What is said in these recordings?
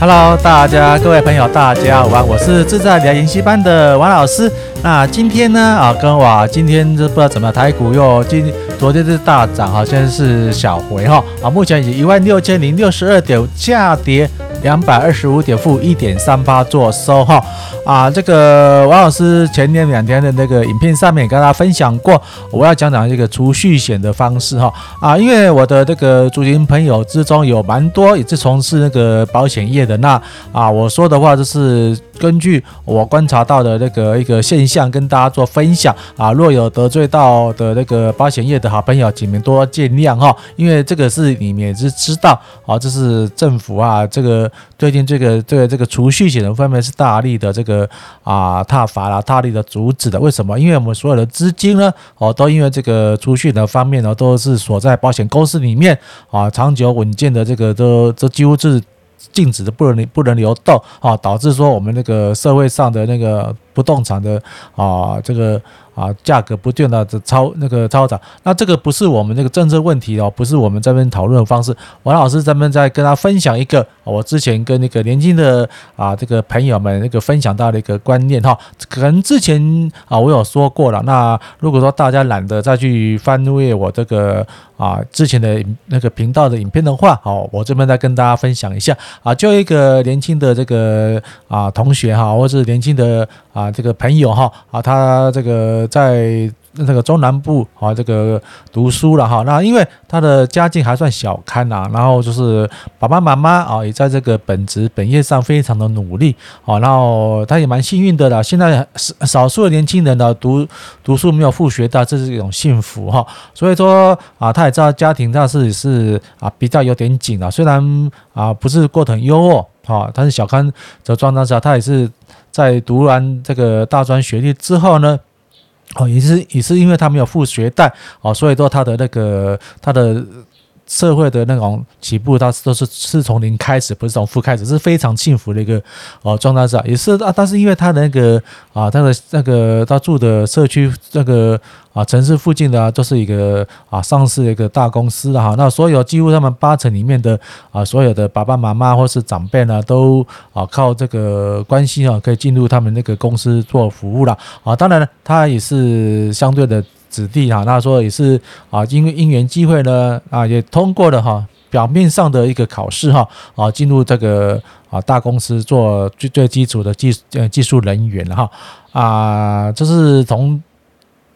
Hello，大家各位朋友，大家好，我是自在聊研习班的王老师。那今天呢啊，跟我今天就不知道怎么台股又今昨天是大涨，好像是小回哈啊，目前以一万六千零六十二点下跌两百二十五点，负一点三八做收哈。啊，这个王老师前天两天的那个影片上面跟大家分享过，我要讲讲这个储蓄险的方式哈啊，因为我的这个族群朋友之中有蛮多也是从事那个保险业的，那啊，我说的话就是根据我观察到的那个一个现象跟大家做分享啊，若有得罪到的那个保险业的好朋友，请你们多见谅哈，因为这个是你们也是知道啊，这是政府啊，这个最近这个这个这个储蓄险的方面是大力的这个。啊，踏伐了，大力的阻止的，为什么？因为我们所有的资金呢，哦，都因为这个储蓄的方面呢，都是锁在保险公司里面啊，长久稳健的这个都都几乎是禁止的，不能不能流动啊，导致说我们那个社会上的那个不动产的啊，这个。啊，价格不断的超那个超涨，那这个不是我们这个政策问题哦，不是我们这边讨论的方式。王老师这边在跟他分享一个我之前跟那个年轻的啊这个朋友们那个分享到的一个观念哈，可能之前啊我有说过了。那如果说大家懒得再去翻阅我这个啊之前的那个频道的影片的话，好，我这边再跟大家分享一下啊，就一个年轻的这个啊同学哈，或是年轻的啊这个朋友哈啊，他这个。在那个中南部啊，这个读书了哈。那因为他的家境还算小康呐，然后就是爸爸妈妈啊，也在这个本职本业上非常的努力啊。然后他也蛮幸运的了。现在少少数的年轻人呢，读读书没有复学到，这是一种幸福哈。所以说啊，他也知道家庭上是是啊比较有点紧啊。虽然啊不是过得很优渥哈，但是小康的状态下，他也是在读完这个大专学历之后呢。哦，也是也是因为他没有付学贷哦，所以说他的那个他的社会的那种起步，他都是是从零开始，不是从负开始，是非常幸福的一个哦状态是也是啊，但是因为他的那个啊，他的那个他住的社区那个。啊，城市附近的啊，都是一个啊上市的一个大公司哈。那所有几乎他们八成里面的啊，所有的爸爸妈妈或是长辈呢，都啊靠这个关系啊，可以进入他们那个公司做服务了啊。当然了，他也是相对的子弟哈。那说也是啊，因为因缘机会呢啊，也通过了哈表面上的一个考试哈啊，进入这个啊大公司做最最基础的技呃技术人员哈啊，这是从。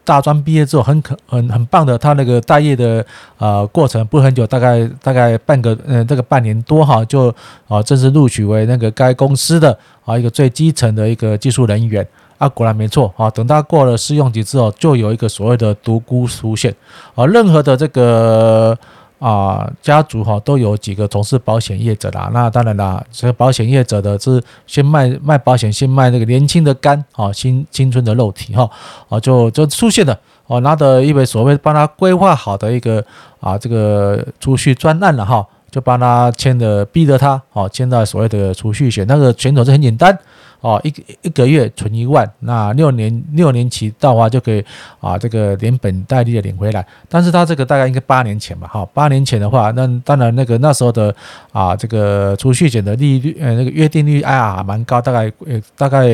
大专毕业之后很可很很棒的，他那个待业的呃过程不很久，大概大概半个呃这个半年多哈，就啊正式录取为那个该公司的啊一个最基层的一个技术人员啊，果然没错啊，等他过了试用期之后，就有一个所谓的独孤出现啊，任何的这个。啊，家族哈都有几个从事保险业者啦。那当然啦，这个保险业者的是先卖卖保险，先卖那个年轻的肝啊，青青春的肉体哈啊，就就出现了哦，拿的一位所谓帮他规划好的一个啊这个储蓄专案了哈，就帮他签的，逼着他哦签到所谓的储蓄险，那个选手是很简单。哦，一一个月存一万，那六年六年期到的话就可以啊，这个连本带利的领回来。但是他这个大概应该八年前吧，哈，八年前的话，那当然那个那时候的啊，这个储蓄险的利率，呃，那个约定率哎呀蛮高，大概呃大概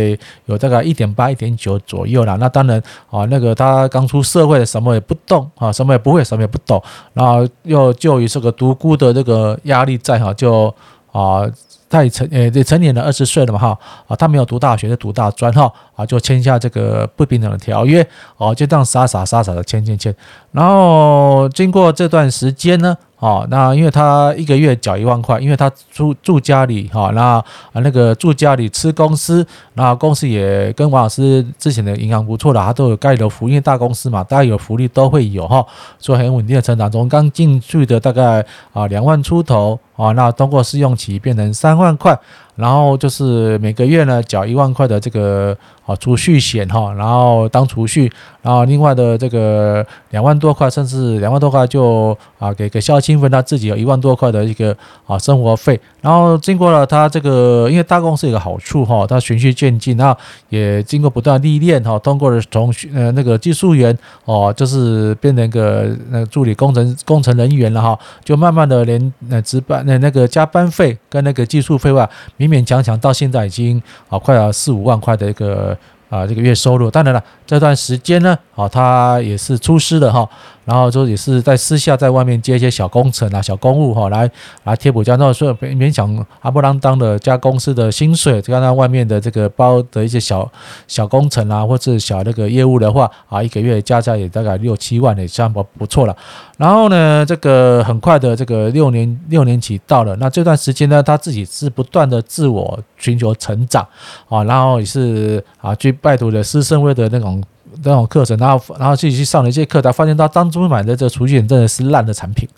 有大概一点八、一点九左右啦。那当然啊，那个他刚出社会，什么也不懂啊，什么也不会，什么也不懂，然后又就于这个独孤的这个压力在哈，就啊。他也成，呃，也成年了二十岁了嘛，哈，啊，他没有读大学，就读大专，哈，啊，就签下这个不平等的条约，哦，就这样傻傻傻傻的签签签，然后经过这段时间呢。哦，那因为他一个月缴一万块，因为他住住家里哈，那啊那个住家里吃公司，那公司也跟王老师之前的银行不错的，他都有该有的福利，因为大公司嘛，大家有福利都会有哈，所以很稳定的成长中，刚进去的大概啊两万出头啊，那通过试用期变成三万块。然后就是每个月呢缴一万块的这个啊储蓄险哈，然后当储蓄，然后另外的这个两万多块，甚至两万多块就啊给个孝亲费，他自己有一万多块的一个啊生活费。然后经过了他这个，因为大公司有个好处哈，他循序渐进，然后也经过不断历练哈，通过了从呃那个技术员哦，就是变成个那助理工程工程人员了哈，就慢慢的连那值班那那个加班费跟那个技术费吧，勉勉强强到现在已经啊快要四五万块的一个啊这个月收入。当然了，这段时间呢，啊他也是出师的哈。然后就也是在私下在外面接一些小工程啊、小公务哈，来来贴补家那，所以勉强阿不啷当的加公司的薪水，加上外面的这个包的一些小小工程啊，或者小那个业务的话啊，一个月加起来也大概六七万也算不不错了。然后呢，这个很快的这个六年六年期到了，那这段时间呢，他自己是不断的自我寻求成长啊，然后也是啊去拜读了师生会的那种。这种课程，然后然后自己去上了一些课，才发现他当初买的这个储蓄险真的是烂的产品，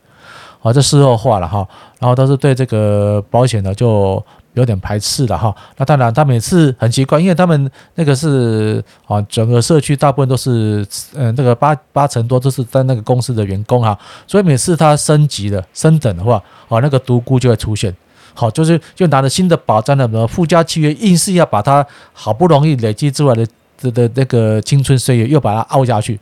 啊，这事后话了哈。然后他是对这个保险呢就有点排斥了哈。那当然，他每次很奇怪，因为他们那个是啊，整个社区大部分都是嗯，这个八八成多都是在那个公司的员工哈，所以每次他升级了升等的话，啊，那个独孤就会出现，好，就是就拿着新的保障的什么附加契约，硬是要把它好不容易累积出来的。的的那个青春岁月又把它凹下去，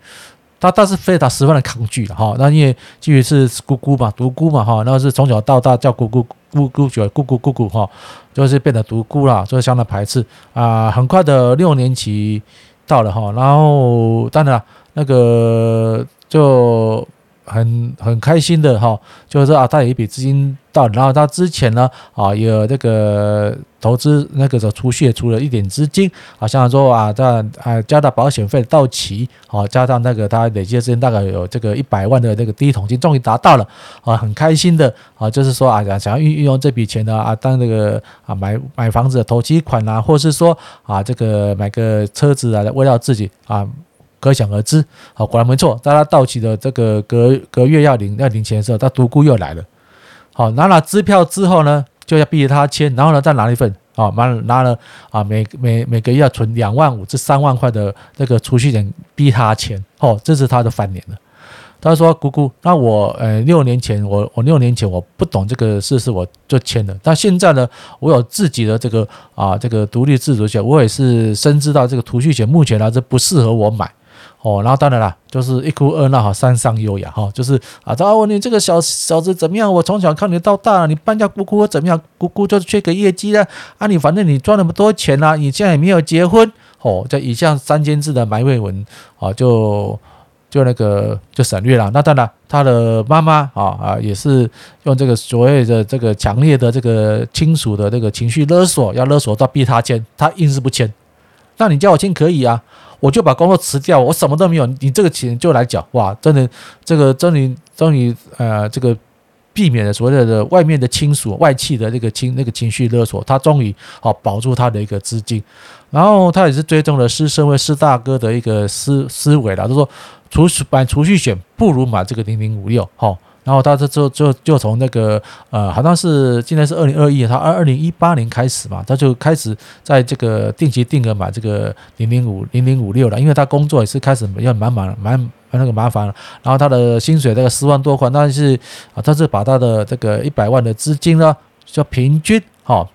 他但是非常十分的抗拒的哈。那因为基于是姑姑嘛，独孤嘛哈，那是从小到大叫姑姑姑姑叫姑姑姑姑哈，就是变得独孤啦，就是相当排斥啊。很快的六年级到了哈，然后当然了那个就。很很开心的哈，就是说啊，他有一笔资金到，然后他之前呢啊有这个投资那个的储蓄也出了一点资金，好像说啊这啊加到保险费到期，好加上那个他累计的资金大概有这个一百万的这个第一桶金终于达到了啊，很开心的啊，就是说啊想要运运用这笔钱呢啊当这个啊买买房子的头期款啊，或是说啊这个买个车子啊为了自己啊。可想而知，好，果然没错。在他到期的这个隔隔月要领要领钱的时候，他独孤又来了。好，拿了支票之后呢，就要逼着他签，然后呢再拿了一份，啊，拿拿了啊，每每每个月要存两万五至三万块的那个储蓄险，逼他签。哦，这是他的翻脸了。他说：“姑姑，那我呃六年前我我六年前我不懂这个事是，我就签了。但现在呢，我有自己的这个啊这个独立自主权，我也是深知到这个储蓄险目前来说不适合我买。”哦，然后当然了，就是一哭二闹哈，三上优雅哈，就是啊，他问你这个小小子怎么样？我从小看你到大，你搬家姑姑怎么样？姑姑就是缺个业绩了啊！你反正你赚那么多钱啊，你现在也没有结婚哦，这以上三千字的埋怨文啊，就就那个就省略了。那当然，他的妈妈啊啊也是用这个所谓的这个强烈的这个亲属的这个情绪勒索，要勒索到逼他签，他硬是不签。那你叫我签可以啊？我就把工作辞掉，我什么都没有，你这个钱就来缴，哇，真的，这个终于终于呃，这个避免了所谓的外面的亲属外戚的那个情那个情绪勒索，他终于好保住他的一个资金，然后他也是追踪了施升辉施大哥的一个思思维了，就说储买储蓄险不如买这个零零五六，好。然后他这就就就从那个呃，好像是今年是二零二一，他二二零一八年开始嘛，他就开始在这个定期定额买这个零零五零零五六了，因为他工作也是开始要蛮蛮蛮那个麻烦了。然后他的薪水大概四万多块，但是啊，他是把他的这个一百万的资金呢，就平均哈。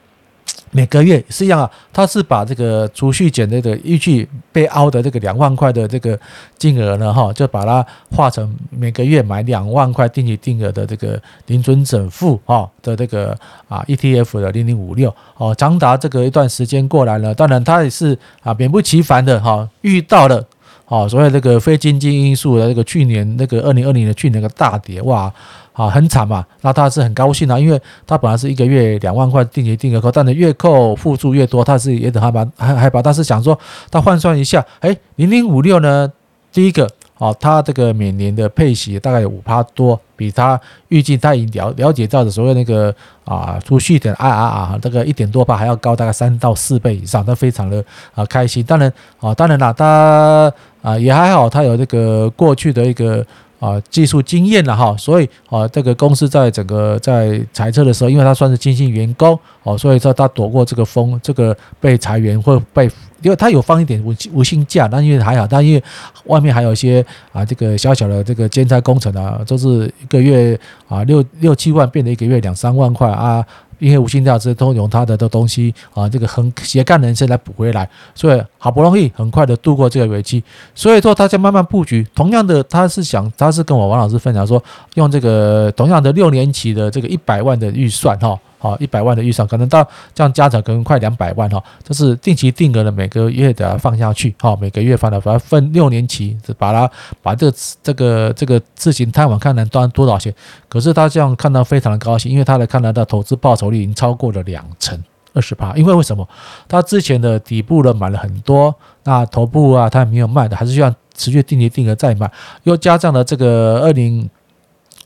每个月是一样啊，他是把这个储蓄险的这个预计被凹的这个两万块的这个金额呢，哈，就把它化成每个月买两万块定期定额的这个零存整付哈的这个啊 ETF 的零零五六哦，长达这个一段时间过来了，当然它也是啊免不其烦的哈，遇到了啊所谓这个非经济因素的这个去年那个二零二零的去年的大跌哇。啊，很惨嘛，那他是很高兴啊，因为他本来是一个月两万块定期定额扣，但是月扣付出越多，他是也很害怕，害害怕。但是想说，他换算一下，哎，零零五六呢，第一个，哦，他这个每年的配息大概有五趴多，比他预计他已经了了解到的所谓那个啊储蓄的 IRR 这个一点多趴还要高，大概三到四倍以上，他非常的啊开心。当然啊，当然啦，他啊也还好，他有这个过去的一个。啊技术经验了哈，所以啊这个公司在整个在裁撤的时候，因为他算是精进员工哦，所以说他躲过这个风，这个被裁员或被，因为他有放一点无无薪假，但因为还好，但因为外面还有一些啊这个小小的这个兼差工程啊，都是一个月啊六六七万变成一个月两三万块啊。因为无薪假期都用他的的东西啊，这个很斜杠人生来补回来，所以好不容易很快的度过这个危机。所以说他在慢慢布局。同样的，他是想，他是跟我王老师分享说，用这个同样的六年期的这个一百万的预算哈。好，一百万的预算可能到这样加起来可能快两百万哈，就是定期定额的每个月的放下去，哈，每个月放的，把它分六年期，把它把这个这个这个事情摊完，看能赚多少钱。可是他这样看到非常的高兴，因为他的看到投资报酬率已经超过了两成二十八。因为为什么？他之前的底部的买了很多，那头部啊他也没有卖的，还是需要持续定期定额再买，又加上了这个二零。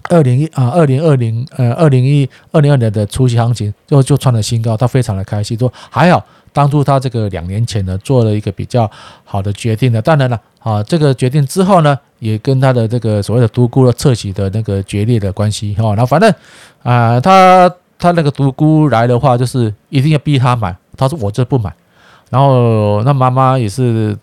二零一啊，二零二零呃，二零一二零二年的初期行情就就创了新高，他非常的开心，说还好当初他这个两年前呢做了一个比较好的决定的。当然了啊，这个决定之后呢，也跟他的这个所谓的独孤的侧起的那个决裂的关系哈。然后反正啊，他他那个独孤来的话，就是一定要逼他买，他说我这不买。然后那妈妈也是。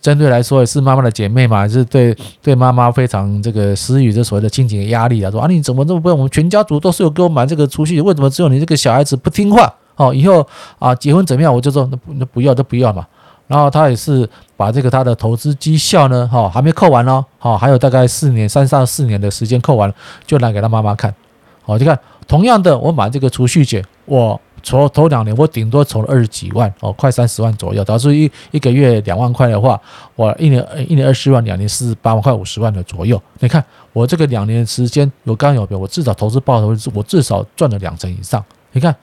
针对来说也是妈妈的姐妹嘛，是对对妈妈非常这个施予这所谓的亲情的压力啊，说啊你怎么这么笨？我们全家族都是有给我买这个储蓄，为什么只有你这个小孩子不听话？哦，以后啊结婚怎么样？我就说那不那不要都不要嘛。然后他也是把这个他的投资绩效呢，哈还没扣完哦，哈还有大概四年三到四年的时间扣完，就拿给他妈妈看。好，你看同样的，我买这个储蓄险，我。从头两年我顶多筹了二十几万哦，快三十万左右。导致一一个月两万块的话，我一年一年二十万，两年四十八万，块五十万的左右。你看我这个两年时间我刚有表，我至少投资报酬我至少赚了两成以上。你看。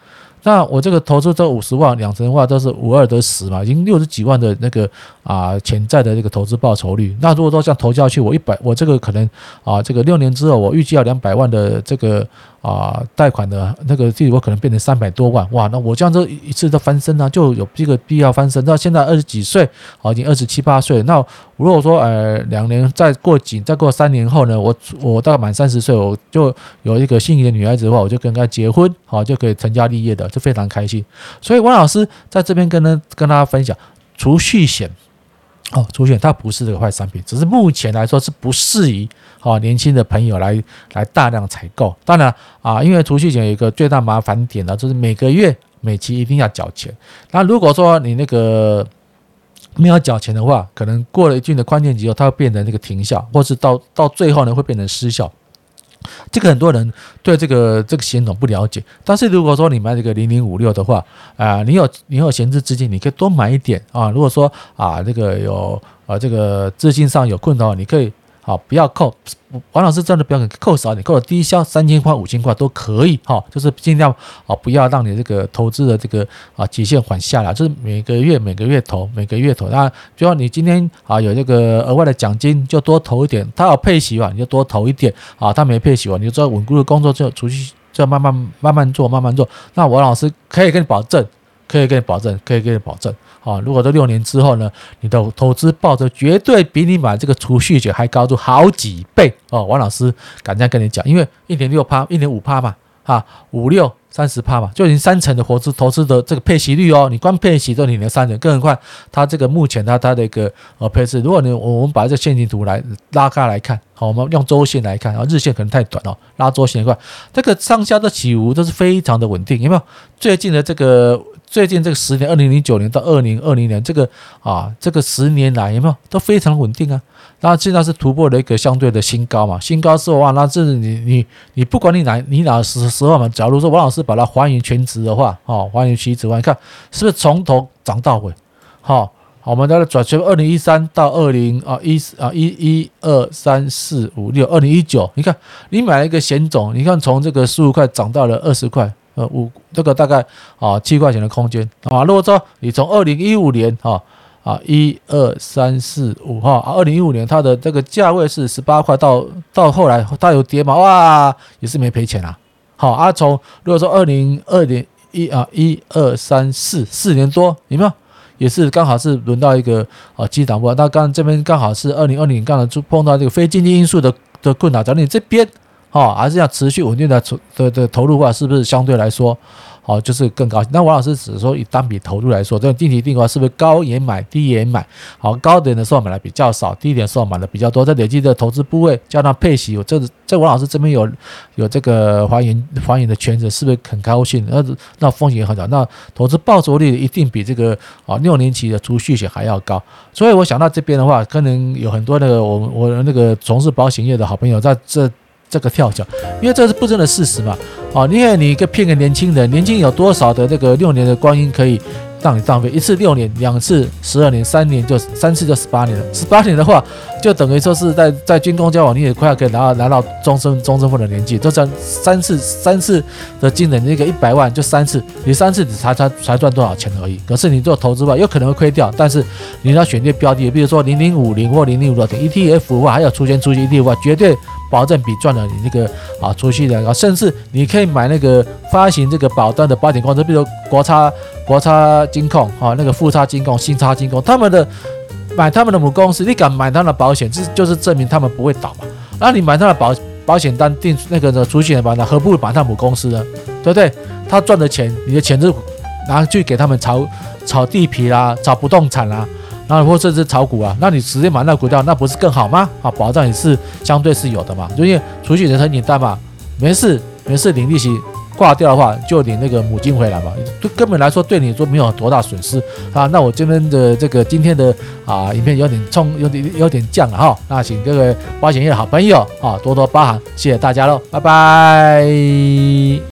那我这个投资这五十万两成的话，都是五二得十嘛，已经六十几万的那个啊潜在的这个投资报酬率。那如果说像投下去，我一百，我这个可能啊，这个六年之后，我预计要两百万的这个啊贷款的那个，这我可能变成三百多万，哇，那我这样子一次都翻身啊，就有这个必要翻身。那现在二十几岁，好，已经二十七八岁，那如果说呃两年再过几再过三年后呢，我我到满三十岁，我就有一个心仪的女孩子的话，我就跟她结婚，好，就可以成家立业的。就非常开心，所以王老师在这边跟呢跟大家分享，储蓄险哦，储蓄险它不是这个坏商品，只是目前来说是不适宜哦年轻的朋友来来大量采购。当然啊，因为储蓄险有一个最大麻烦点呢，就是每个月每期一定要缴钱。那如果说你那个没有缴钱的话，可能过了一定的宽限期后，它会变成那个停效，或是到到最后呢会变成失效。这个很多人对这个这个险种不了解，但是如果说你买这个零零五六的话，啊，你有你有闲置资金，你可以多买一点啊。如果说啊，这个有啊这个资金上有困难，你可以。好，不要扣，王老师真的不要扣少，你扣了低消三千块、五千块都可以哈，就是尽量啊，不要让你这个投资的这个啊极限缓下来，就是每个月每个月投，每个月投。那就要你今天啊有这个额外的奖金，就多投一点；他有配息吧，你就多投一点啊；他没配息吧，你就做稳固的工作，就出去就慢慢慢慢做，慢慢做。那王老师可以跟你保证。可以给你保证，可以给你保证，啊，如果这六年之后呢，你的投资报酬绝对比你买这个储蓄险还高出好几倍哦。王老师敢这样跟你讲，因为一点六趴，一点五趴嘛，啊，五六三十趴嘛，就已经三成的投资投资的这个配息率哦，你光配息都领了三成，更何况它这个目前它它的一个呃配置，如果你我们把这个线形图来拉开来看，好，我们用周线来看，啊日线可能太短哦，拉周线的话，这个上下的起伏都是非常的稳定，有没有？最近的这个。最近这个十年，二零零九年到二零二零年，这个啊，这个十年来有没有都非常稳定啊？那现在是突破了一个相对的新高嘛？新高之后啊，那这是你你你不管你哪你哪时时候嘛？假如说王老师把它还原全值的话，哦，还原其值的话，你看是不是从头涨到尾？好，我们再来转圈二零一三到二零啊一啊一一二三四五六二零一九，你看你买了一个险种，你看从这个十五块涨到了二十块。呃，五这个大概啊七块钱的空间啊。如果说你从二零一五年啊啊一二三四五哈，二零一五年它的这个价位是十八块，到到后来它有跌嘛，哇，也是没赔钱啊。好啊，从如果说二零二零一啊一二三四四年多，有没有？也是刚好是轮到一个啊激涨波。那刚这边刚好是二零二零，刚好就碰到这个非经济因素的。的困扰，假如你这边哦还是要持续稳定的投的的投入的话，是不是相对来说？好，就是更高。那王老师只是说以单笔投入来说，这种定期定额是不是高也买，低也买？好，高点的时候买的比较少，低点的时候买的比较多。在累积的投资部位加上配息，我这这王老师这边有有这个还原还原的权值，是不是很高兴？那那风险很小，那投资报酬率一定比这个啊六年期的储蓄险还要高。所以我想到这边的话，可能有很多那个我我那个从事保险业的好朋友在这。这个跳脚，因为这是不争的事实嘛。哦，你看你一个骗个年轻人，年轻有多少的这个六年的光阴可以让你浪费？一次六年，两次十二年，三年就三次就十八年了。十八年的话，就等于说是在在军工交往，你也快要可以拿到拿到终身终身俸的年纪。就算三次三次的金额，那个一百万就三次，你三次只才才才赚多少钱而已。可是你做投资吧，有可能会亏掉。但是你要选对标的，比如说零零五零或零零五六 ETF 的话，还有出现出现 ETF 的话，绝对。保证比赚了你那个啊储蓄的高，甚至你可以买那个发行这个保单的保险公司，比如国差、国差金控啊，那个富差金控、新差金控，他们的买他们的母公司，你敢买他们的保险，这就是证明他们不会倒嘛。那你买他的保保险单定那个的储蓄的保单，何不买他母公司呢？对不对？他赚的钱，你的钱就拿去给他们炒炒地皮啦，炒不动产啦。那或者是炒股啊，那你直接买那股票，那不是更好吗？啊，保障也是相对是有的嘛。就因为储蓄人很简单嘛，没事没事领利息，挂掉的话就领那个母金回来嘛，对根本来说对你说没有多大损失啊。那我这边的这个今天的啊影片有点冲，有点有点降了哈。那请各位保险业的好朋友啊多多包涵，谢谢大家喽，拜拜。